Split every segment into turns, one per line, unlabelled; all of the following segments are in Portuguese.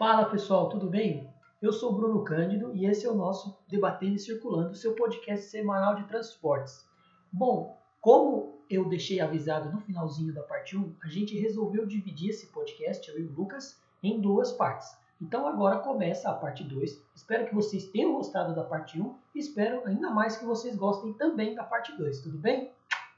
Fala pessoal, tudo bem? Eu sou Bruno Cândido e esse é o nosso Debatendo e Circulando, seu podcast semanal de transportes. Bom, como eu deixei avisado no finalzinho da parte 1, a gente resolveu dividir esse podcast, eu e o Lucas, em duas partes. Então agora começa a parte 2. Espero que vocês tenham gostado da parte 1 e espero ainda mais que vocês gostem também da parte 2, tudo bem?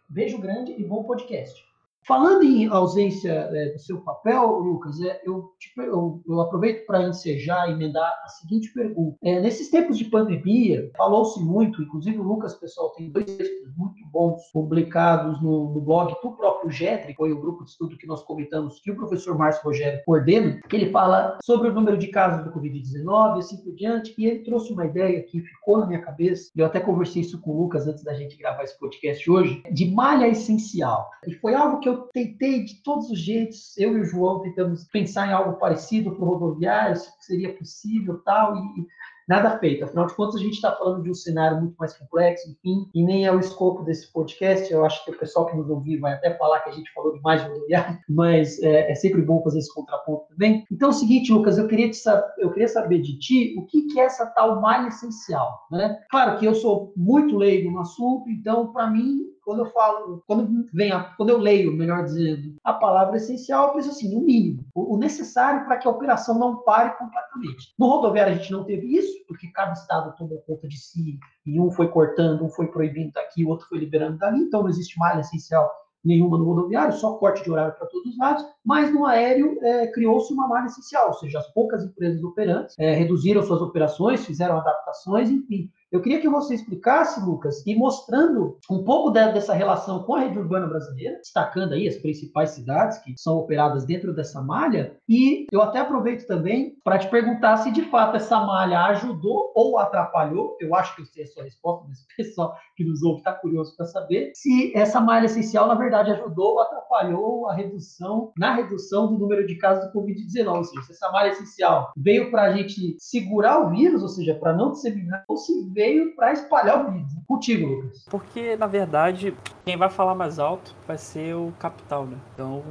Beijo grande e bom podcast. Falando em ausência é, do seu papel, Lucas, é, eu, tipo, eu, eu, aproveito para ensejar e emendar a seguinte pergunta. É, nesses tempos de pandemia, falou-se muito, inclusive o Lucas, pessoal, tem dois textos muito bons publicados no, no blog do próprio GETRI, foi o grupo de estudo que nós comentamos, que o professor Márcio Rogério coordena, que ele fala sobre o número de casos do Covid-19 e assim por diante, e ele trouxe uma ideia que ficou na minha cabeça, eu até conversei isso com o Lucas antes da gente gravar esse podcast hoje, de malha essencial. E foi algo que eu eu tentei de todos os jeitos, eu e o João tentamos pensar em algo parecido para o rodoviário, se seria possível tal, e nada feito. Afinal de contas, a gente está falando de um cenário muito mais complexo, enfim, e nem é o escopo desse podcast. Eu acho que o pessoal que nos ouvir vai até falar que a gente falou demais de rodoviário, mas é, é, sempre bom fazer esse contraponto também. Então é o seguinte, Lucas, eu queria, te, eu queria saber de ti o que, que é essa tal malha essencial. Né? Claro que eu sou muito leigo no assunto, então, para mim, quando eu falo, quando vem a, quando eu leio, melhor dizendo, a palavra essencial, eu penso assim, o mínimo, o, necessário para que a operação não pare completamente. No rodoviário a gente não teve isso, porque cada estado tomou conta de si, e um foi cortando, um foi proibindo daqui, o outro foi liberando dali, então não existe malha essencial nenhuma no rodoviário, só corte de horário para todos os lados, mas no aéreo é, criou-se uma malha essencial, ou seja, as poucas empresas operantes é, reduziram suas operações, fizeram adaptações, enfim, eu queria que você explicasse, Lucas, e mostrando um pouco dessa relação com a rede urbana brasileira, destacando aí as principais cidades que são operadas dentro dessa malha, e eu até aproveito também para te perguntar se de fato essa malha ajudou ou atrapalhou, eu acho que eu sei a sua resposta, mas o pessoal que nos ouve está curioso para saber, se essa malha essencial, na verdade, ajudou ou atrapalhou a redução, na redução do número de casos do Covid-19, ou seja, se essa malha essencial veio para a gente segurar o vírus, ou seja, para não disseminar, ou se veio veio para espalhar o vírus. Contigo, Lucas.
Porque, na verdade, quem vai falar mais alto vai ser o capital, né? Então,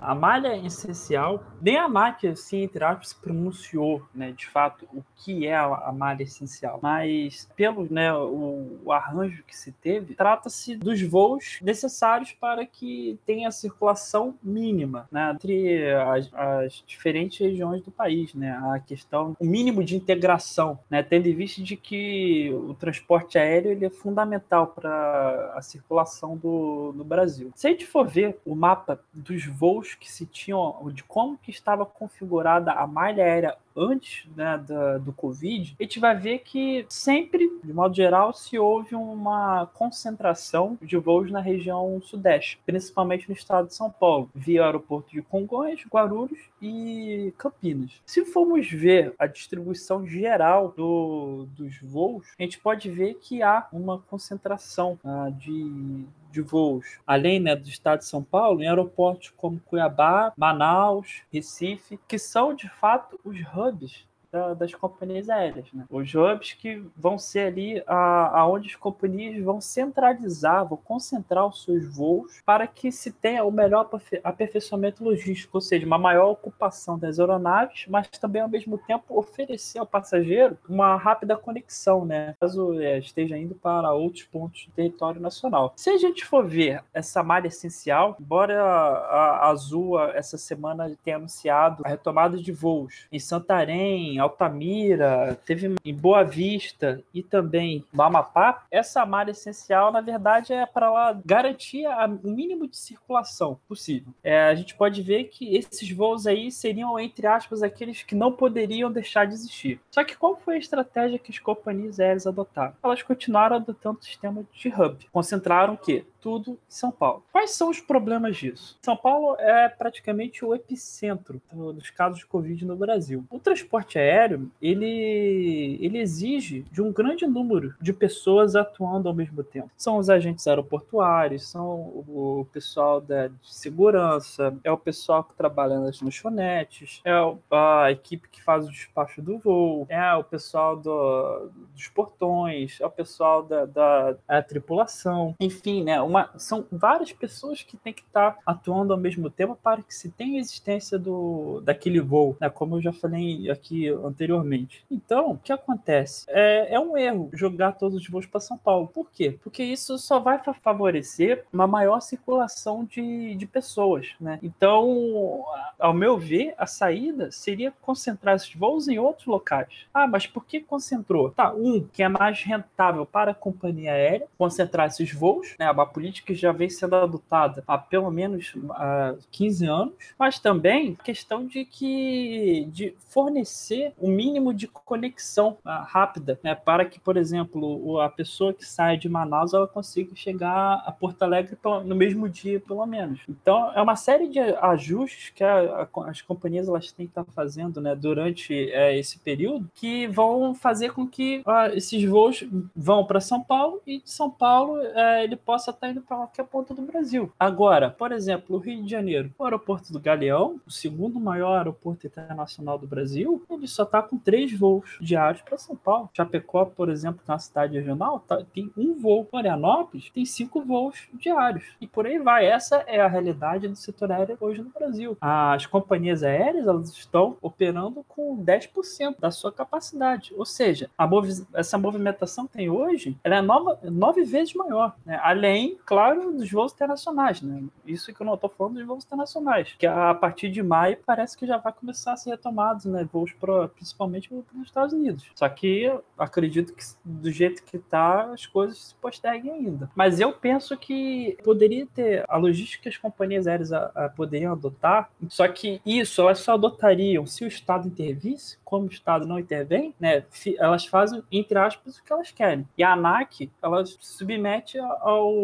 a malha essencial, nem a máquina, assim, entre aspas, pronunciou, né, de fato, o que é a, malha essencial. Mas, pelo né, o, o arranjo que se teve, trata-se dos voos necessários para que tenha circulação mínima né, entre as, as, diferentes regiões do país, né? A questão, o mínimo de integração, né? Tendo em vista de que o transporte aéreo ele é fundamental para a circulação do, do Brasil. Se a gente for ver o mapa dos voos que se tinham, de como que estava configurada a malha aérea antes né, da, do Covid, a gente vai ver que sempre, de modo geral, se houve uma concentração de voos na região sudeste, principalmente no estado de São Paulo, via aeroporto de Congonhas, Guarulhos e Campinas. Se formos ver a distribuição geral do, dos voos, a gente pode ver que há uma concentração uh, de, de voos, além né, do estado de São Paulo, em aeroportos como Cuiabá, Manaus, Recife, que são de fato os hubs da, das companhias aéreas. Né? Os hubs que vão ser ali a, as companhias vão centralizar, vão concentrar os seus voos para que se tenha o melhor aperfeiçoamento logístico, ou seja, uma maior ocupação das aeronaves, mas também ao mesmo tempo oferecer ao passageiro uma rápida conexão, né? caso é, esteja indo para outros pontos do território nacional. Se a gente for ver essa malha essencial, embora a Azul essa semana tenha anunciado a retomada de voos em Santarém, Altamira, teve em Boa Vista e também no Amapá, essa malha essencial, na verdade, é para lá garantir o mínimo de circulação possível. É, a gente pode ver que esses voos aí seriam, entre aspas, aqueles que não poderiam deixar de existir. Só que qual foi a estratégia que as companhias aéreas adotaram? Elas continuaram adotando o sistema de hub. Concentraram o quê? Tudo em São Paulo. Quais são os problemas disso? São Paulo é praticamente o epicentro dos casos de Covid no Brasil. O transporte aéreo, ele, ele exige de um grande número de pessoas atuando ao mesmo tempo. São os agentes aeroportuários, são o pessoal da, de segurança, é o pessoal que trabalha nas lanchonetes, é a equipe que faz o despacho do voo, é o pessoal do, dos portões, é o pessoal da, da tripulação. Enfim, né? Uma, são várias pessoas que têm que estar atuando ao mesmo tempo para que se tenha existência do, daquele voo, né? como eu já falei aqui anteriormente. Então, o que acontece? É, é um erro jogar todos os voos para São Paulo. Por quê? Porque isso só vai favorecer uma maior circulação de, de pessoas. Né? Então, ao meu ver, a saída seria concentrar esses voos em outros locais. Ah, mas por que concentrou? Tá, um, que é mais rentável para a companhia aérea, concentrar esses voos, né? A política já vem sendo adotada há pelo menos há 15 anos, mas também questão de que de fornecer o um mínimo de conexão uh, rápida, né? Para que, por exemplo, a pessoa que sai de Manaus ela consiga chegar a Porto Alegre no mesmo dia, pelo menos. Então, é uma série de ajustes que a, a, as companhias elas têm que estar fazendo, né? Durante é, esse período, que vão fazer com que uh, esses voos vão para São Paulo e de São Paulo uh, ele possa estar indo para qualquer ponto do Brasil. Agora, por exemplo, o Rio de Janeiro, o aeroporto do Galeão, o segundo maior aeroporto internacional do Brasil, ele só está com três voos diários para São Paulo. Chapecó, por exemplo, que é cidade regional, tá, tem um voo. Florianópolis tem cinco voos diários. E por aí vai. Essa é a realidade do setor aéreo hoje no Brasil. As companhias aéreas elas estão operando com 10% da sua capacidade. Ou seja, movi essa movimentação que tem hoje ela é nova, nove vezes maior. Né? Além, claro, dos voos internacionais. Né? Isso que eu não estou falando dos voos internacionais. Que a partir de maio parece que já vai começar a ser retomados, né? Voos pro, principalmente para os Estados Unidos. Só que acredito que do jeito que está, as coisas se posterguem ainda. Mas eu penso que poderia ter a logística que as companhias aéreas a, a poderiam adotar, só que isso elas só adotariam se o Estado intervisse, como o Estado não intervém, né? Elas fazem, entre aspas, o que elas querem. E a ANAC, ela submete ao,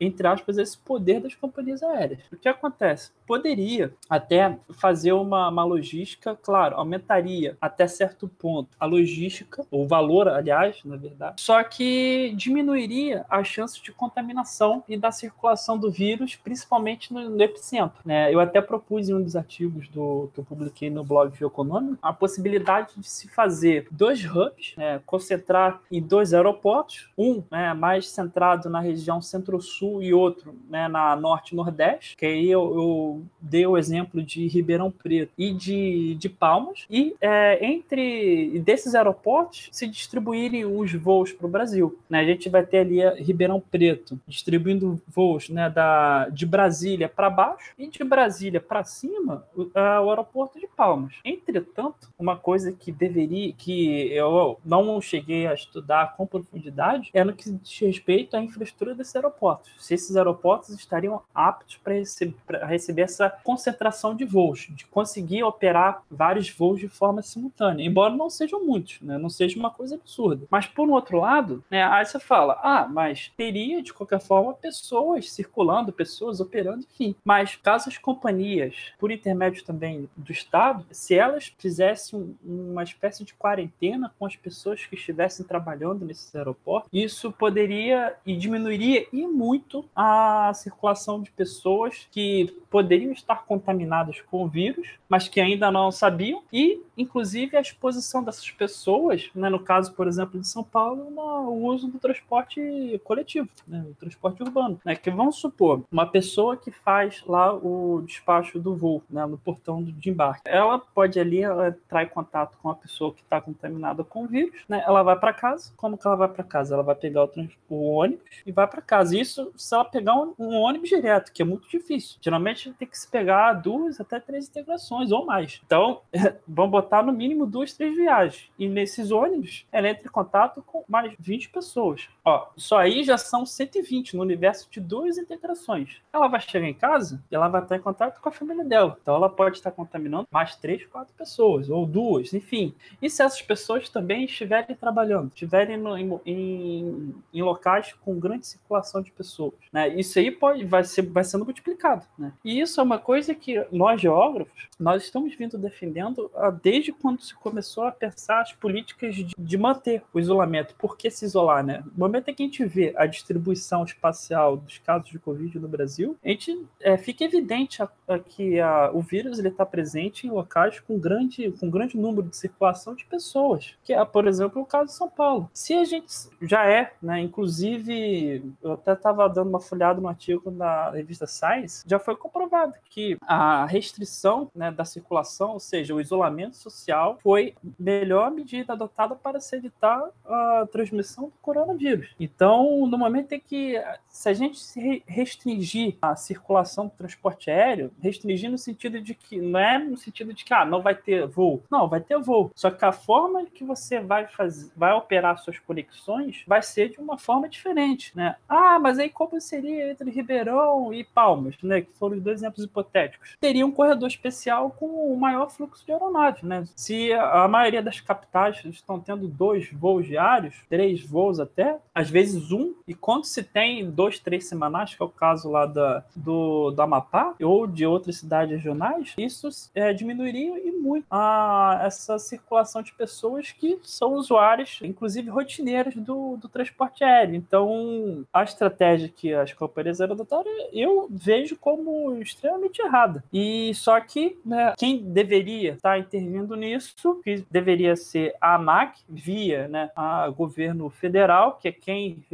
entre aspas, esse poder das companhias aéreas. O que acontece? Poderia até fazer uma, uma logística, claro, aumentaria até certo ponto a logística, o valor, aliás, na verdade, só que diminuiria a chance de contaminação e da circulação do vírus, principalmente no, no epicentro. Né? Eu até propus em um dos artigos do, que eu publiquei no blog Geoeconômico a possibilidade de se fazer dois hubs, né, concentrar em dois aeroportos, um né, mais centrado na região centro-sul e outro né, na norte-nordeste, que aí eu, eu, dei o exemplo de Ribeirão Preto e de, de Palmas, e é, entre desses aeroportos se distribuírem os voos para o Brasil. Né? A gente vai ter ali Ribeirão Preto distribuindo voos né, da, de Brasília para baixo e de Brasília para cima o, o aeroporto de Palmas. Entretanto, uma coisa que deveria, que eu não cheguei a estudar com profundidade, é no que diz respeito à infraestrutura desses aeroportos. Se esses aeroportos estariam aptos para receber essa concentração de voos, de conseguir operar vários voos de forma simultânea, embora não sejam muitos, né? não seja uma coisa absurda. Mas por um outro lado, né, aí você fala, ah, mas teria de qualquer forma pessoas circulando, pessoas operando, enfim. Mas caso as companhias, por intermédio também do Estado, se elas fizessem uma espécie de quarentena com as pessoas que estivessem trabalhando nesses aeroportos, isso poderia e diminuiria e muito a circulação de pessoas que poderiam estar contaminadas com o vírus, mas que ainda não sabiam, e inclusive a exposição dessas pessoas, né, no caso, por exemplo, de São Paulo, no uso do transporte coletivo, né, o transporte urbano. Né, que vamos supor, uma pessoa que faz lá o despacho do voo, né, no portão de embarque, ela pode ali entrar em contato com a pessoa que está contaminada com o vírus, né, ela vai para casa. Como que ela vai para casa? Ela vai pegar o, o ônibus e vai para casa. Isso se ela pegar um, um ônibus direto, que é muito difícil. Geralmente tem que se pegar duas até três integrações ou mais. Então, vamos botar no mínimo duas, três viagens. E nesses ônibus, ela entra em contato com mais 20 pessoas. Ó, só aí já são 120 no universo de duas integrações. Ela vai chegar em casa e ela vai estar em contato com a família dela. Então, ela pode estar contaminando mais três, quatro pessoas, ou duas, enfim. E se essas pessoas também estiverem trabalhando, estiverem no, em, em, em, locais com grande circulação de pessoas, né? Isso aí pode, vai, ser, vai sendo multiplicado, né? E isso isso é uma coisa que nós geógrafos, nós estamos vindo defendendo ah, desde quando se começou a pensar as políticas de, manter o isolamento. Por que se isolar, né? No momento em que a gente vê a distribuição espacial dos casos de Covid no Brasil, a gente é, fica evidente a, a, que a, o vírus está presente em locais com grande, com grande número de circulação de pessoas, que é, por exemplo, o caso de São Paulo. Se a gente já é, né, inclusive, eu até estava dando uma folhada no artigo na revista Science, já foi comprovado que a restrição né, da circulação, ou seja, o isolamento social, foi melhor medida adotada para se evitar a transmissão do coronavírus. Então, no momento em que, se a gente se restringir a circulação do transporte aéreo, restringir no sentido de que, não é no sentido de que, ah, não vai ter voo. Não, vai ter voo. Só que a forma que você vai fazer, vai operar suas conexões vai ser de uma forma diferente, né? Ah, mas aí como seria entre Ribeirão e Palmas, né? Que foram os dois exemplos hipotéticos. Teria um corredor especial com o maior fluxo de aeronaves, né? Se a maioria das capitais estão tendo dois voos diários, três voos até, às vezes um, e quando se tem dois, três semanais, que é o caso lá da, do, do Amapá, ou de outras cidades regionais, isso é, diminuiria e muito a, essa circulação de pessoas que são usuários, inclusive rotineiros do, do transporte aéreo. Então, a estratégia que as companhias aerodotaram, eu vejo como extremamente errada. E só que né, quem deveria estar intervindo nisso, que deveria ser a ANAC, via né, a governo federal, que é quem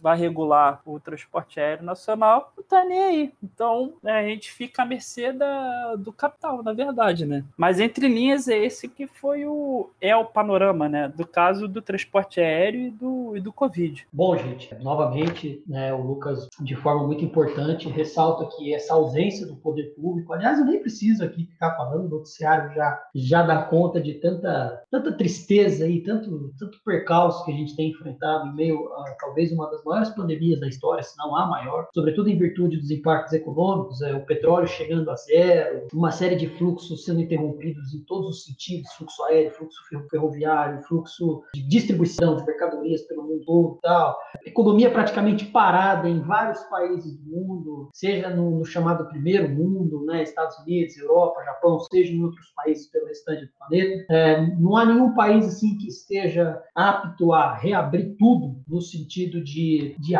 vai regular o transporte aéreo nacional, não está nem aí. Então, né, a gente fica à mercê da, do capital, na verdade, né? Mas entre linhas é esse que foi o é o panorama, né, do caso do transporte aéreo e do, e do Covid.
Bom, gente, novamente, né, o Lucas, de forma muito importante, ressalta que essa ausência do poder público, aliás, eu nem preciso aqui ficar falando, o noticiário já, já dá conta de tanta, tanta tristeza e tanto, tanto percalço que a gente tem enfrentado em meio a talvez uma das maiores pandemias da história, se não a maior, sobretudo em virtude dos impactos econômicos, é, o petróleo chegando a zero, uma série de fluxos sendo interrompidos em todos os sentidos, fluxo aéreo, fluxo ferroviário, fluxo de distribuição de mercadorias pelo mundo todo tal, economia praticamente parada em vários países do mundo, seja no, no chamado primeiro mundo, né, Estados Unidos, Europa, Japão, seja em outros países pelo restante do planeta. É, não há nenhum país assim que esteja apto a reabrir tudo no sentido de, de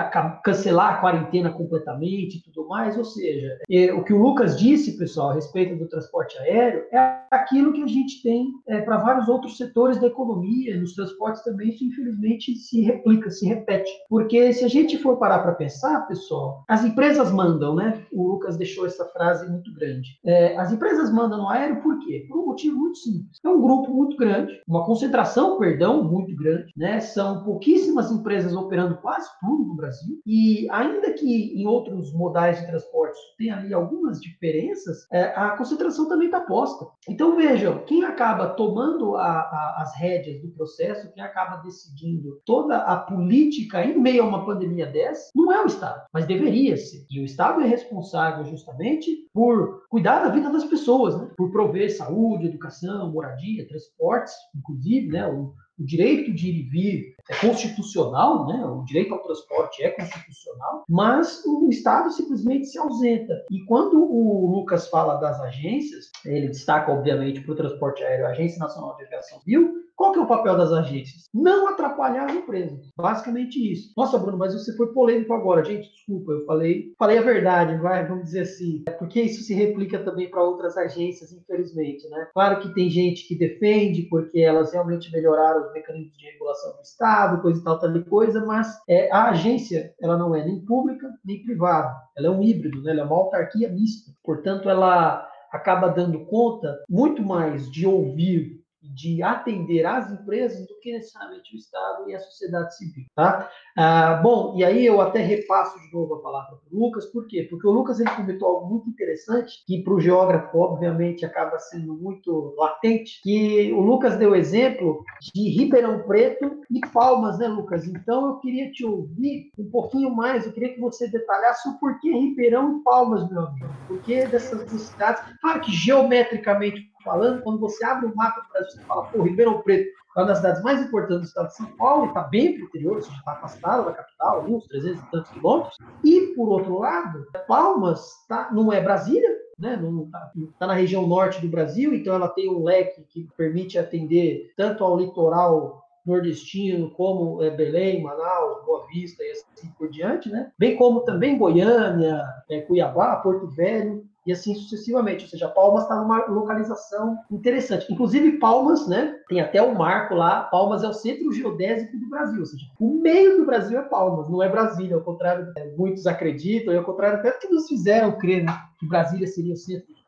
cancelar a quarentena completamente e tudo mais. Ou seja, é, o que o Lucas disse, pessoal, a respeito do transporte aéreo, é aquilo que a gente tem é, para vários outros setores da economia, nos transportes também, isso infelizmente se replica, se repete. Porque se a gente for parar para pensar, pessoal, as empresas mandam, né? O Lucas deixou essa frase muito grande. É, as empresas mandam no aéreo por quê? Por um motivo muito simples. É um grupo muito grande, uma concentração, perdão, muito grande, né? São pouquíssimas empresas operando quase tudo no Brasil e ainda que em outros modais de transporte tem ali algumas diferenças, é, a concentração também está posta. Então vejam, quem acaba tomando a, a, as rédeas do processo, quem acaba decidindo toda a política em meio a uma pandemia dessa, não é o Estado, mas deveria ser. E o Estado é responsável justamente por cuidar da vida das pessoas, né? por prover saúde, educação, moradia, transportes, inclusive, né? O, o direito de ir e vir é constitucional, né? o direito ao transporte é constitucional, mas o Estado simplesmente se ausenta. E quando o Lucas fala das agências, ele destaca, obviamente, para o transporte aéreo a Agência Nacional de Aviação Civil, qual que é o papel das agências? Não atrapalhar as empresas. Basicamente isso. Nossa, Bruno, mas você foi polêmico agora. Gente, desculpa, eu falei, falei a verdade, vai, vamos dizer assim. É porque isso se replica também para outras agências, infelizmente, né? Claro que tem gente que defende porque elas realmente melhoraram os mecanismos de regulação do Estado, coisa e tal, tal coisa, mas é, a agência, ela não é nem pública nem privada. Ela é um híbrido, né? Ela é uma autarquia mista. Portanto, ela acaba dando conta muito mais de ouvir de atender às empresas do que necessariamente o Estado e a sociedade civil, tá? Ah, bom, e aí eu até repasso de novo a palavra para o Lucas, por quê? Porque o Lucas ele comentou algo muito interessante, que para o geógrafo, obviamente, acaba sendo muito latente, que o Lucas deu exemplo de Ribeirão Preto e Palmas, né, Lucas? Então eu queria te ouvir um pouquinho mais, eu queria que você detalhasse o porquê Ribeirão e Palmas, meu amigo. Porquê dessas duas cidades? Claro que geometricamente falando, quando você abre o mapa do Brasil, você fala, pô, Ribeirão Preto é uma das cidades mais importantes do estado de São Paulo, está bem para o interior, ou seja, está afastado da capital, uns 300 e tantos quilômetros. E, por outro lado, Palmas tá, não é Brasília, né, está tá na região norte do Brasil, então ela tem um leque que permite atender tanto ao litoral nordestino, como é, Belém, Manaus, Boa Vista e assim por diante, né? Bem como também Goiânia, é, Cuiabá, Porto Velho e assim sucessivamente. Ou seja, Palmas está numa localização interessante. Inclusive, Palmas, né? Tem até o um marco lá. Palmas é o centro geodésico do Brasil. Ou seja, o meio do Brasil é Palmas, não é Brasília. Ao contrário, muitos acreditam, e ao contrário até que nos fizeram crer né, que Brasília seria o centro de.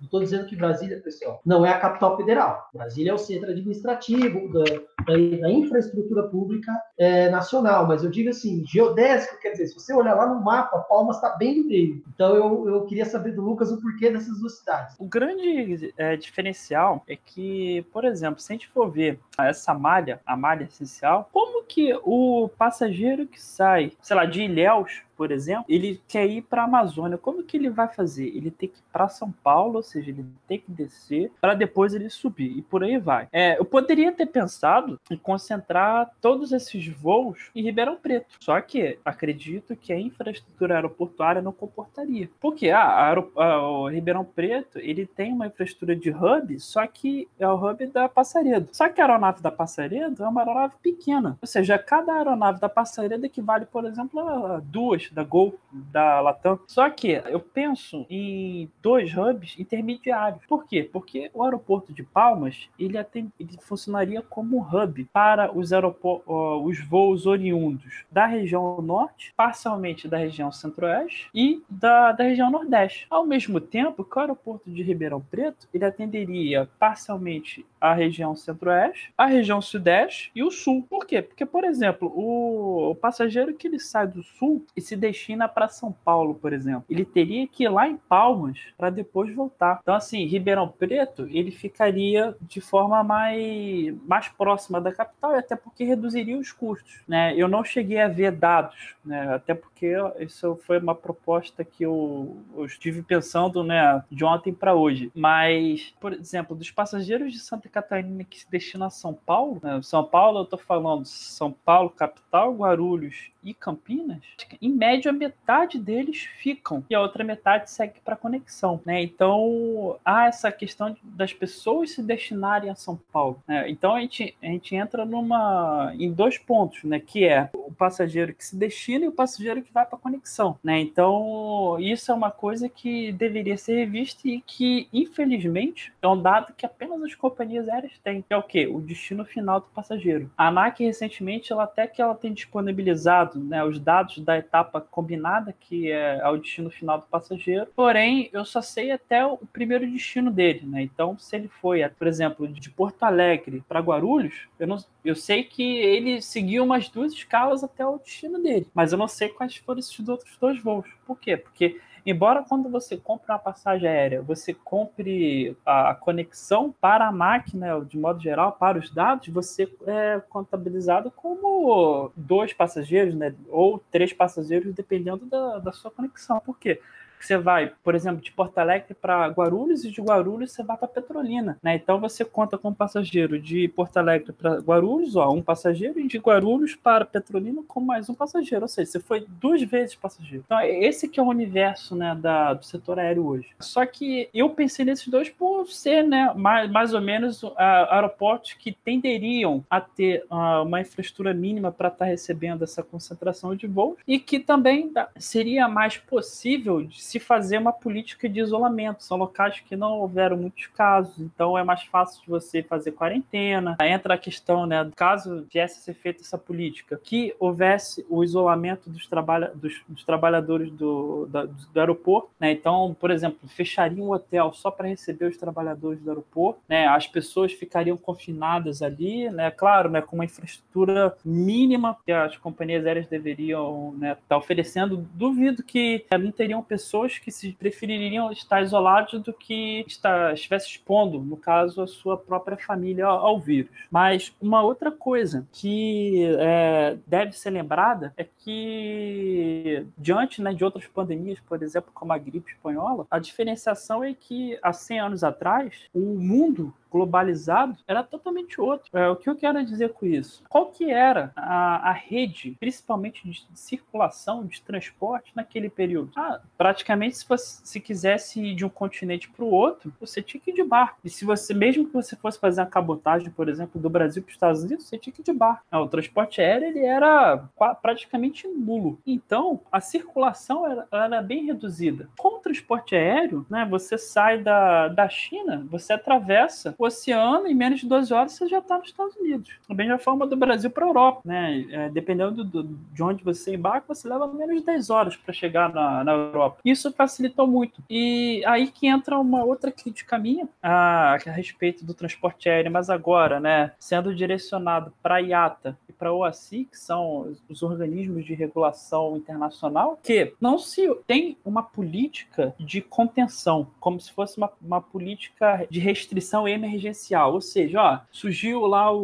Não estou dizendo que Brasília, pessoal, não é a capital federal. Brasília é o centro administrativo da, da, da infraestrutura pública é, nacional, mas eu digo assim, geodésico, quer dizer, se você olhar lá no mapa, Palmas está bem no meio. Então eu, eu queria saber do Lucas o porquê dessas duas cidades.
O grande é, diferencial é que, por exemplo, se a gente for ver essa malha, a malha essencial, como que o passageiro que sai, sei lá, de Ilhéus por exemplo, ele quer ir para a Amazônia. Como que ele vai fazer? Ele tem que ir para São Paulo, ou seja, ele tem que descer para depois ele subir e por aí vai. É, eu poderia ter pensado em concentrar todos esses voos em Ribeirão Preto, só que acredito que a infraestrutura aeroportuária não comportaria. Porque ah, a, o Ribeirão Preto ele tem uma infraestrutura de hub, só que é o hub da Passaredo. Só que a aeronave da Passaredo é uma aeronave pequena, ou seja, cada aeronave da Passaredo equivale, por exemplo, a duas da Gol, da Latam. Só que eu penso em dois hubs intermediários. Por quê? Porque o aeroporto de Palmas ele, atende, ele funcionaria como hub para os, os voos oriundos da região norte, parcialmente da região centro-oeste e da, da região nordeste. Ao mesmo tempo que o aeroporto de Ribeirão Preto ele atenderia parcialmente a região centro-oeste, a região sudeste e o sul. Por quê? Porque, por exemplo, o, o passageiro que ele sai do sul e se destina para São Paulo, por exemplo, ele teria que ir lá em Palmas para depois voltar. Então, assim, Ribeirão Preto ele ficaria de forma mais, mais próxima da capital e até porque reduziria os custos. Né? Eu não cheguei a ver dados, né? até porque isso foi uma proposta que eu, eu estive pensando né, de ontem para hoje. Mas, por exemplo, dos passageiros de Santa Catarina que se destinam a São Paulo, né? São Paulo, eu estou falando São Paulo, capital, Guarulhos e Campinas, em média metade deles ficam e a outra metade segue para conexão, né? Então há essa questão das pessoas se destinarem a São Paulo. Né? Então a gente, a gente entra numa em dois pontos, né? Que é o passageiro que se destina e o passageiro que vai para conexão, né? Então isso é uma coisa que deveria ser revista e que infelizmente é um dado que apenas as companhias aéreas têm, que é o que o destino final do passageiro. A ANAC recentemente ela até que ela tem disponibilizado né, os dados da etapa combinada, que é o destino final do passageiro, porém eu só sei até o primeiro destino dele. Né? Então, se ele foi, por exemplo, de Porto Alegre para Guarulhos, eu, não, eu sei que ele seguiu umas duas escalas até o destino dele, mas eu não sei quais foram esses outros dois voos. Por quê? Porque Embora quando você compra uma passagem aérea, você compre a conexão para a máquina, de modo geral, para os dados, você é contabilizado como dois passageiros, né? Ou três passageiros, dependendo da, da sua conexão. Por quê? Você vai, por exemplo, de Porto Alegre para Guarulhos e de Guarulhos você vai para Petrolina, né? Então você conta com um passageiro de Porto Alegre para Guarulhos, ó, um passageiro, e de Guarulhos para Petrolina com mais um passageiro, ou seja, você foi duas vezes passageiro. Então esse que é o universo, né, da, do setor aéreo hoje. Só que eu pensei nesses dois por ser, né, mais, mais ou menos uh, aeroportos que tenderiam a ter uh, uma infraestrutura mínima para estar tá recebendo essa concentração de voos e que também seria mais possível de se fazer uma política de isolamento. São locais que não houveram muitos casos, então é mais fácil de você fazer quarentena. Entra a questão, né, caso viesse a ser feita essa política, que houvesse o isolamento dos, trabalha dos, dos trabalhadores do, da, do aeroporto. Né? Então, por exemplo, fecharia um hotel só para receber os trabalhadores do aeroporto. Né? As pessoas ficariam confinadas ali, né? claro, né, com uma infraestrutura mínima que as companhias aéreas deveriam estar né, tá oferecendo. Duvido que não teriam pessoas pessoas que se prefeririam estar isolados do que estar, estivesse expondo, no caso, a sua própria família ao, vírus. Mas uma outra coisa que é, deve ser lembrada é que, diante né, de outras pandemias, por exemplo, como a gripe espanhola, a diferenciação é que há 100 anos atrás, o mundo globalizado era totalmente outro. É, o que eu quero dizer com isso? Qual que era a, a rede, principalmente de, circulação, de transporte naquele período? Ah, praticamente se você se quisesse ir de um continente para o outro, você tinha que ir de barco. E se você, mesmo que você fosse fazer a cabotagem, por exemplo, do Brasil para os Estados Unidos, você tinha que ir de barco. Ah, o transporte aéreo ele era praticamente nulo. Então, a circulação era, era bem reduzida. Com o transporte aéreo, né, você sai da, da China, você atravessa o oceano em menos de 12 horas você já está nos Estados Unidos. Da mesma forma do Brasil para a Europa. Né? É, dependendo do, de onde você embarca, você leva menos de 10 horas para chegar na, na Europa. Isso facilitou muito. E aí que entra uma outra crítica minha a, a respeito do transporte aéreo, mas agora, né, sendo direcionado para a IATA e para a OACI, que são os organismos de regulação internacional, que não se tem uma política de contenção, como se fosse uma, uma política de restrição emergencial. Ou seja, ó, surgiu lá o,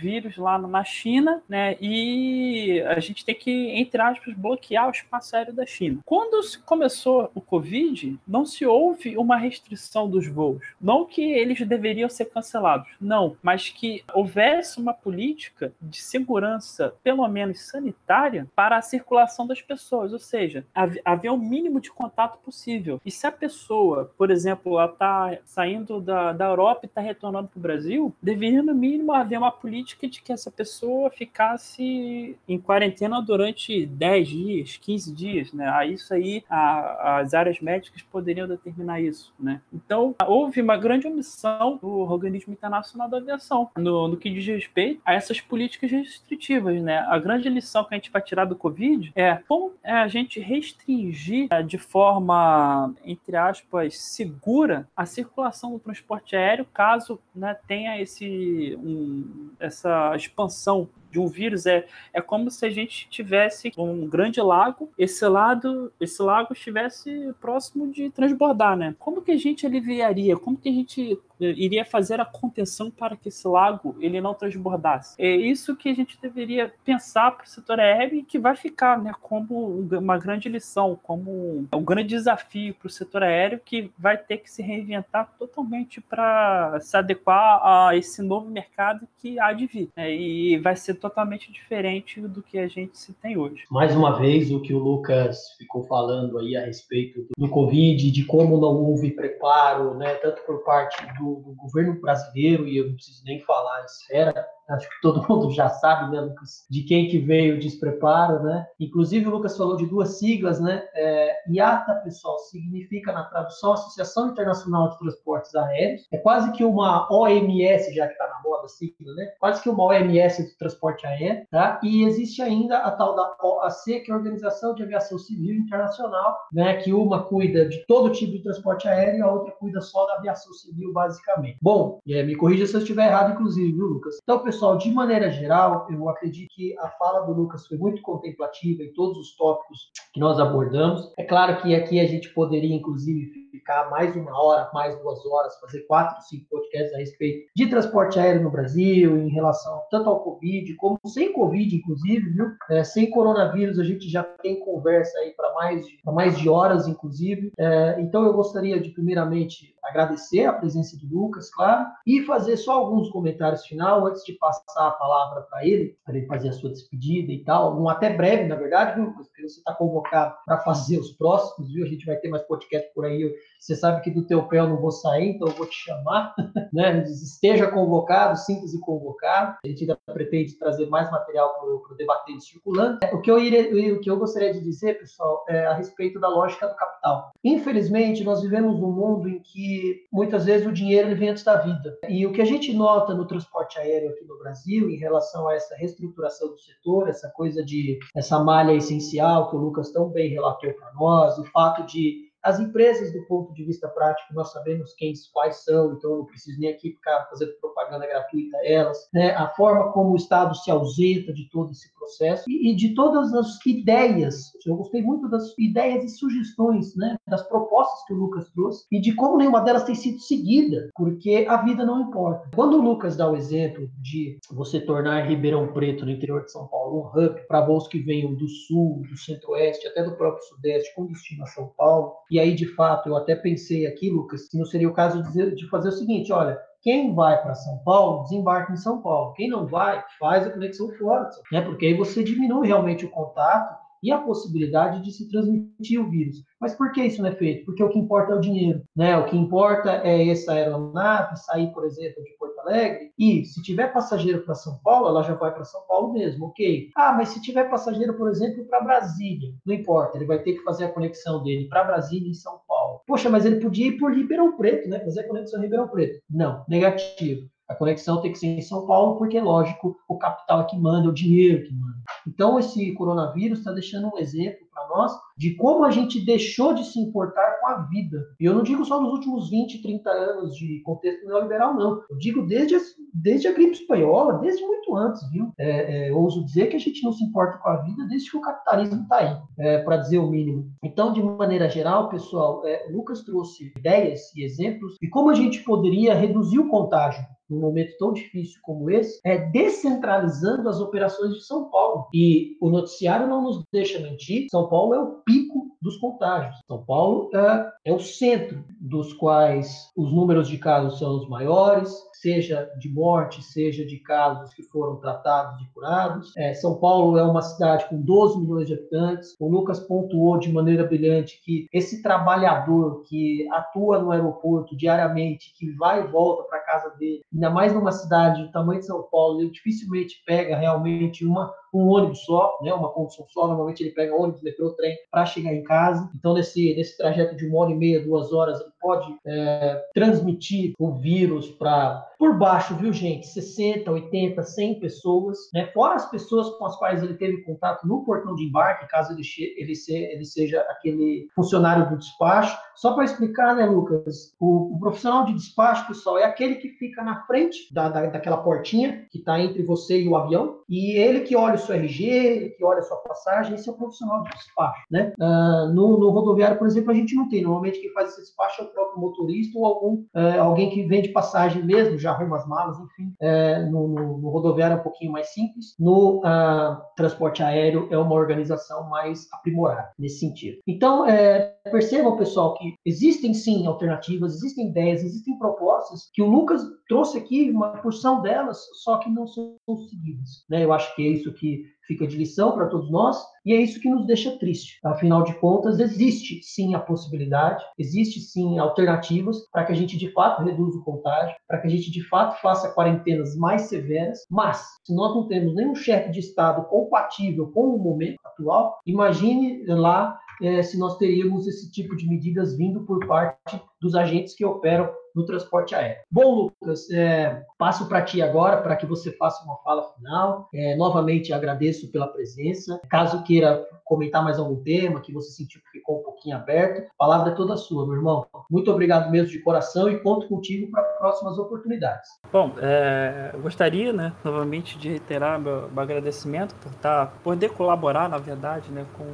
vírus lá na China, né? E a gente tem que, entre aspas, bloquear o espaço aéreo da China. Quando começou o Covid, não se houve uma restrição dos voos. Não que eles deveriam ser cancelados, não, mas que houvesse uma política de segurança, pelo menos sanitária, para a circulação das pessoas. Ou seja, haver o mínimo de contato possível. E se a pessoa, por exemplo, ela está saindo da, da Europa e está retornando para o Brasil, deveria no mínimo haver uma política de que essa pessoa ficasse em quarentena durante 10 dias, 15 dias, né? A isso aí a, as áreas médicas poderiam determinar isso, né? Então houve uma grande omissão do Organismo Internacional da Aviação no, no que diz respeito a essas políticas restritivas, né? A grande lição que a gente vai tirar do Covid é como é a gente restringir é, de forma, entre aspas, segura a circulação do transporte aéreo caso né, tenha esse, um, essa expansão de um vírus é, é como se a gente tivesse um grande lago, esse lado, esse lago estivesse próximo de transbordar, né? Como que a gente aliviaria? Como que a gente iria fazer a contenção para que esse lago ele não transbordasse. É isso que a gente deveria pensar para o setor aéreo que vai ficar né, como uma grande lição, como um grande desafio para o setor aéreo que vai ter que se reinventar totalmente para se adequar a esse novo mercado que há de vir. Né, e vai ser totalmente diferente do que a gente se tem hoje.
Mais uma vez, o que o Lucas ficou falando aí a respeito do Covid, de como não houve preparo, né, tanto por parte do do, governo brasileiro, e eu não preciso nem falar a esfera, acho que todo mundo já sabe, né, Lucas, de quem que veio o despreparo, né? Inclusive o Lucas falou de duas siglas, né? É, IATA, pessoal, significa na tradução Associação Internacional de Transportes Aéreos. É quase que uma OMS, já que está na moda a sigla, né? Quase que uma OMS do transporte aéreo, tá? E existe ainda a tal da OAC, que é a Organização de Aviação Civil Internacional, né? Que uma cuida de todo tipo de transporte aéreo e a outra cuida só da aviação civil, basicamente. Bom, é, me corrija se eu estiver errado, inclusive, viu, Lucas? Então, pessoal, pessoal, de maneira geral, eu acredito que a fala do Lucas foi muito contemplativa em todos os tópicos que nós abordamos. É claro que aqui a gente poderia, inclusive, ficar mais uma hora, mais duas horas, fazer quatro, cinco podcasts a respeito de transporte aéreo no Brasil, em relação tanto ao Covid, como sem Covid, inclusive, viu? É, sem coronavírus, a gente já tem conversa aí para mais, de, mais de horas, inclusive. É, então, eu gostaria de, primeiramente, agradecer a presença do Lucas, claro, e fazer só alguns comentários final antes de passar a palavra para ele, para ele fazer a sua despedida e tal. Um até breve, na verdade, Lucas? Porque você está convocado para fazer os próximos, viu? A gente vai ter mais podcast por aí. Você sabe que do teu pé eu não vou sair, então eu vou te chamar, né? Esteja convocado, sinta-se convocado. A gente ainda pretende trazer mais material para o debate circulando. O que, eu iria, o que eu gostaria de dizer, pessoal, é a respeito da lógica do capital. Infelizmente, nós vivemos num mundo em que muitas vezes o dinheiro vem antes da vida. E o que a gente nota no transporte aéreo aqui no Brasil, em relação a essa reestruturação do setor, essa coisa de essa malha essencial que o Lucas tão bem relatou para nós, o fato de as empresas, do ponto de vista prático, nós sabemos quem, quais são, então não preciso nem aqui ficar fazendo propaganda gratuita a elas. Né? A forma como o Estado se ausenta de todo esse processo e, e, de todas as ideias. Eu gostei muito das ideias e sugestões, né, das propostas que o Lucas trouxe e de como nenhuma delas tem sido seguida, porque a vida não importa. Quando o Lucas dá o exemplo de você tornar Ribeirão Preto, no interior de São Paulo, um hub para voos que venham do sul, do centro-oeste, até do próprio sudeste, com destino a São Paulo, e aí de fato eu até pensei aqui, Lucas, se não seria o caso de, fazer o seguinte: olha, quem vai para São Paulo, desembarca em São Paulo. Quem não vai, faz a conexão fora, né? Porque aí você diminui realmente o contato e a possibilidade de se transmitir o vírus. Mas por que isso não é feito? Porque o que importa é o dinheiro, né? O que importa é essa aeronave sair, por exemplo, de Alegre e se tiver passageiro para São Paulo, ela já vai para São Paulo mesmo, ok? Ah, mas se tiver passageiro, por exemplo, para Brasília, não importa, ele vai ter que fazer a conexão dele para Brasília e São Paulo. Poxa, mas ele podia ir por Ribeirão Preto, né? Fazer a conexão Ribeirão Preto. Não, negativo. A conexão tem que ser em São Paulo, porque, lógico, o capital é que manda, o dinheiro que manda. Então, esse coronavírus está deixando um exemplo nós de como a gente deixou de se importar com a vida. E eu não digo só nos últimos 20, 30 anos de contexto neoliberal, não. Eu digo desde, desde a gripe espanhola, desde muito antes, viu? É, é, ouso dizer que a gente não se importa com a vida desde que o capitalismo está aí, é, para dizer o mínimo. Então, de maneira geral, pessoal, é, Lucas trouxe ideias e exemplos de como a gente poderia reduzir o contágio num momento tão difícil como esse, é descentralizando as operações de São Paulo. E o noticiário não nos deixa mentir, São Paulo é o pico dos contágios. São Paulo é, é o centro dos quais os números de casos são os maiores, seja de morte, seja de casos que foram tratados e curados. É, São Paulo é uma cidade com 12 milhões de habitantes. O Lucas pontuou de maneira brilhante que esse trabalhador que atua no aeroporto diariamente, que vai e volta para casa dele, ainda mais numa cidade do tamanho de São Paulo, ele dificilmente pega realmente uma um ônibus só, né, uma condução só. Normalmente ele pega ônibus, metrô, trem para chegar em casa. Então, nesse, nesse trajeto de uma hora e meia, duas horas, ele pode é, transmitir o vírus para por baixo, viu, gente? 60, 80, 100 pessoas, né? Fora as pessoas com as quais ele teve contato no portão de embarque, caso ele, ele, se, ele seja aquele funcionário do despacho. Só para explicar, né, Lucas? O, o, profissional de despacho, pessoal, é aquele que fica na frente da, da daquela portinha que está entre você e o avião, e ele que olha seu RG, que olha a sua passagem, esse é o profissional de despacho, né? Uh, no, no, rodoviário, por exemplo, a gente não tem. Normalmente quem faz esse despacho é o próprio motorista ou algum, uh, alguém que vende passagem mesmo, já arruma as malas, enfim. Uh, no, no, no, rodoviário é um pouquinho mais simples. No ah, transporte aéreo é uma organização mais aprimorada nesse sentido. Então, é, percebam, pessoal, que existem sim alternativas, existem ideias, existem propostas que o Lucas trouxe aqui, uma porção delas, só que não são seguidas. Né? Eu acho que é isso que fica de lição para todos nós, e é isso que nos deixa triste. Afinal de contas, existe sim a possibilidade, existe sim alternativas para que a gente de fato reduza o contágio, para que a gente de fato faça quarentenas mais severas, mas se nós não temos nenhum chefe de Estado compatível com o momento atual, imagine lá é, se nós teríamos esse tipo de medidas vindo por parte dos agentes que operam no transporte aéreo. Bom, Lucas, é, passo para ti agora para que você faça uma fala final. É, novamente agradeço pela presença. Caso queira comentar mais algum tema que você sentiu que ficou um pouquinho aberto, a palavra é toda sua, meu irmão. Muito obrigado mesmo de coração e conto contigo para próximas oportunidades.
Bom, é, gostaria, né, novamente de reiterar meu, meu agradecimento por estar, tá, poder colaborar, na verdade, né, com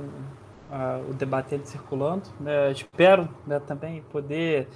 uh, o debate circulando. Né? Espero né, também poder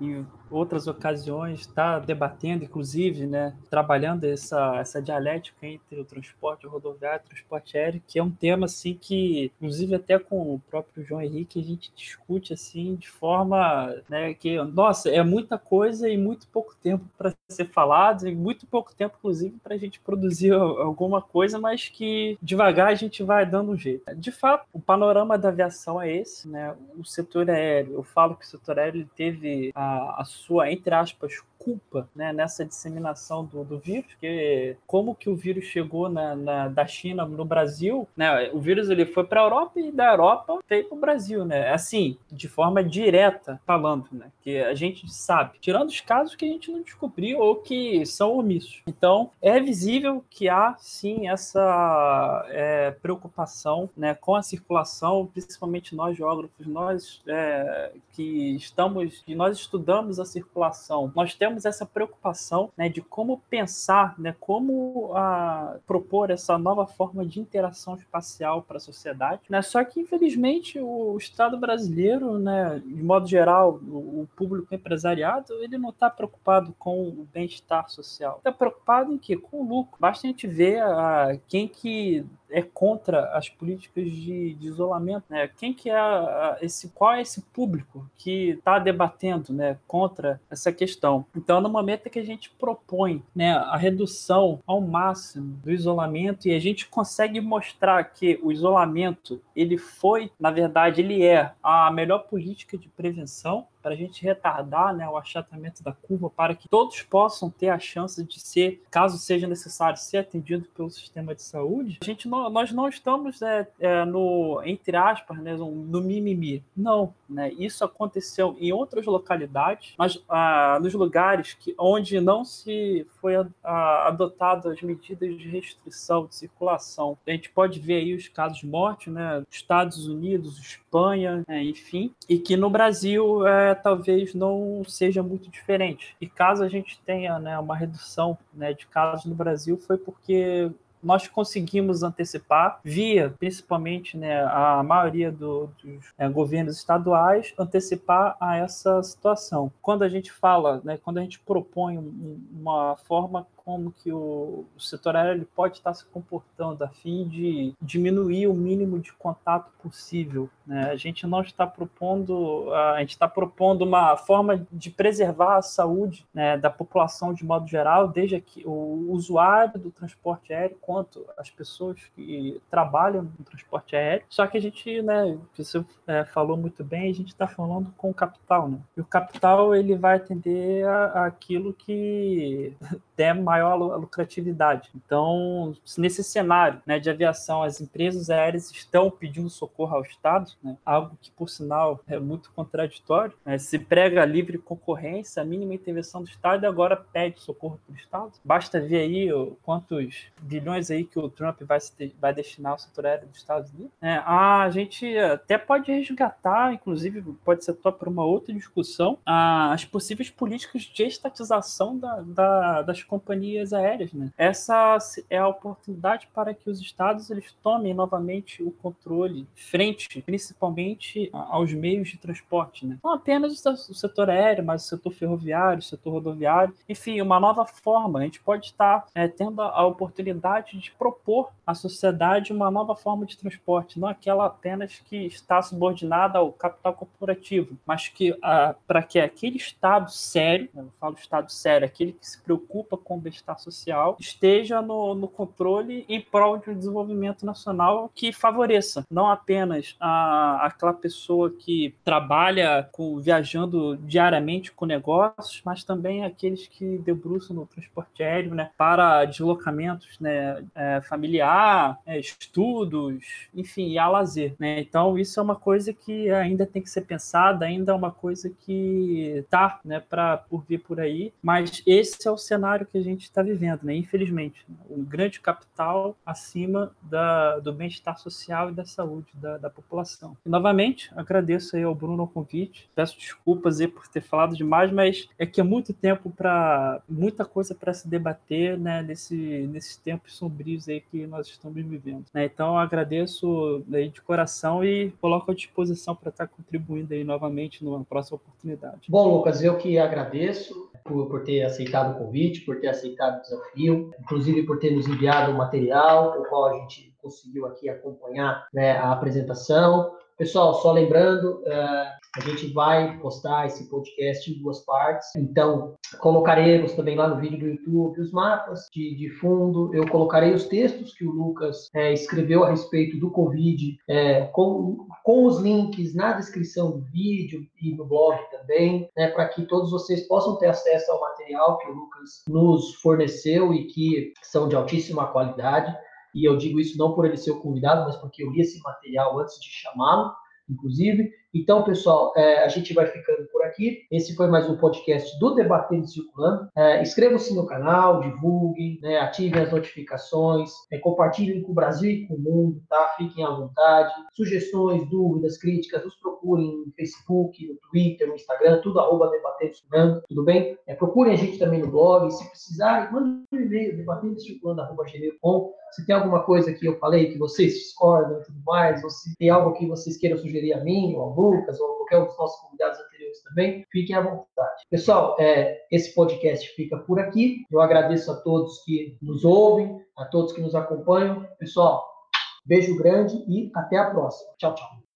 em outras ocasiões está debatendo, inclusive, né, trabalhando essa, essa dialética entre o transporte rodoviário e o transporte aéreo, que é um tema assim que, inclusive até com o próprio João Henrique, a gente discute assim de forma, né, que nossa, é muita coisa e muito pouco tempo para ser falado e muito pouco tempo, inclusive, para a gente produzir alguma coisa, mas que devagar a gente vai dando um jeito. De fato, o panorama da aviação é esse, né? O setor aéreo, eu falo que o setor aéreo teve a a, sua, entre aspas, culpa né, nessa disseminação do, do vírus, que como que o vírus chegou na, na da China no Brasil, né? O vírus ele foi para a Europa e da Europa veio para o Brasil, né? Assim, de forma direta falando, né? Que a gente sabe, tirando os casos que a gente não descobriu ou que são omissos. Então, é visível que há sim essa é, preocupação, né, com a circulação, principalmente nós geógrafos, nós é, que estamos, que nós estudamos a circulação, nós temos essa preocupação né, de como pensar, né, como a, propor essa nova forma de interação espacial para a sociedade. Né? Só que, infelizmente, o Estado brasileiro, né, de modo geral, o, o público empresariado, ele não está preocupado com o bem-estar social. Está preocupado em quê? Com o lucro. Basta a gente ver a, quem que é contra as políticas de, de isolamento, né? Quem que é a, esse, qual é esse público que está debatendo, né, contra essa questão? Então, no momento que a gente propõe, né, a redução ao máximo do isolamento e a gente consegue mostrar que o isolamento ele foi, na verdade, ele é a melhor política de prevenção para a gente retardar né, o achatamento da curva, para que todos possam ter a chance de ser, caso seja necessário, ser atendido pelo sistema de saúde, a gente não, nós não estamos é, é, no, entre aspas, né, no mimimi. Não, né, isso aconteceu em outras localidades, mas ah, nos lugares que, onde não se foi adotado as medidas de restrição de circulação. A gente pode ver aí os casos de morte, né, Estados Unidos, Espanha, né, enfim, e que no Brasil é, talvez não seja muito diferente. E caso a gente tenha né, uma redução né, de casos no Brasil, foi porque nós conseguimos antecipar, via principalmente né, a maioria do, dos é, governos estaduais, antecipar a essa situação. Quando a gente fala, né, quando a gente propõe uma forma como que o, o setor aéreo pode estar se comportando a fim de diminuir o mínimo de contato possível. Né? A gente não está propondo, a gente está propondo uma forma de preservar a saúde né, da população de modo geral, desde que o usuário do transporte aéreo quanto as pessoas que trabalham no transporte aéreo. Só que a gente, né, você é, falou muito bem, a gente está falando com o capital, né? E o capital ele vai atender a, aquilo que der maior lucratividade. Então, nesse cenário né, de aviação, as empresas aéreas estão pedindo socorro ao Estado, né, algo que, por sinal, é muito contraditório. Né, se prega livre concorrência, a mínima intervenção do Estado e agora pede socorro para o Estado. Basta ver aí quantos bilhões aí que o Trump vai, vai destinar ao setor aéreo dos Estados Unidos. É, a gente até pode resgatar, inclusive, pode ser top para uma outra discussão, as possíveis políticas de estatização da, da, das companhias aéreas. Né? Essa é a oportunidade para que os estados eles tomem novamente o controle frente, principalmente aos meios de transporte. Né? Não apenas o setor aéreo, mas o setor ferroviário, o setor rodoviário. Enfim, uma nova forma. A gente pode estar é, tendo a oportunidade de propor à sociedade uma nova forma de transporte, não aquela apenas que está subordinada ao capital corporativo, mas que para que aquele Estado sério, eu falo Estado sério, aquele que se preocupa com o bem-estar social esteja no, no controle em prol de um desenvolvimento nacional que favoreça não apenas a, aquela pessoa que trabalha com, viajando diariamente com negócios, mas também aqueles que debruçam no transporte aéreo né, para deslocamentos né, é, familiar, é, estudos, enfim, e a lazer. Né? Então, isso é uma coisa que ainda tem que ser pensada, ainda é uma coisa que tá né, para por vir por aí, mas esse é o cenário que a gente está vivendo, né? Infelizmente, um grande capital acima da, do bem-estar social e da saúde da, da população. E, novamente, agradeço aí ao Bruno o convite. Peço desculpas aí por ter falado demais, mas é que é muito tempo para muita coisa para se debater, né? Nesse, nesses tempos sombrios aí que nós estamos vivendo. Né? Então, agradeço aí de coração e coloco à disposição para estar contribuindo aí novamente numa próxima oportunidade.
Bom, Lucas, eu que agradeço por, por ter aceitado o convite, por ter aceitado o desafio, inclusive por ter nos enviado o material, o qual a gente conseguiu aqui acompanhar né, a apresentação. Pessoal, só lembrando, uh, a gente vai postar esse podcast em duas partes. Então, colocaremos também lá no vídeo do YouTube os mapas de, de fundo. Eu colocarei os textos que o Lucas é, escreveu a respeito do Covid, é, com, com os links na descrição do vídeo e no blog também, né, para que todos vocês possam ter acesso ao material que o Lucas nos forneceu e que são de altíssima qualidade e eu digo isso não por ele ser o convidado, mas porque eu li esse material antes de chamá-lo, inclusive, Então, pessoal, é, a gente vai ficando por aqui. Esse foi mais um podcast do Debatendo Circulando. É, Inscrevam-se no canal, divulguem, né, ativem as notificações, é, compartilhem com o Brasil e com o mundo, tá? Fiquem à vontade. Sugestões, dúvidas, críticas, nos procurem no Facebook, no Twitter, no Instagram, tudo arroba Debatendo Circulando, tudo bem? É, procurem a gente também no blog. Se precisarem, mandem um e-mail, debatendocirculando.com. Se tem alguma coisa que eu falei que vocês discordam e tudo mais, ou se tem algo que vocês queiram sugerir a mim, ou ao Lucas, ou qualquer um dos nossos convidados anteriores também, fiquem à vontade. Pessoal, é, esse podcast fica por aqui. Eu agradeço a todos que nos ouvem, a todos que nos acompanham. Pessoal, beijo grande e até a próxima. Tchau, tchau.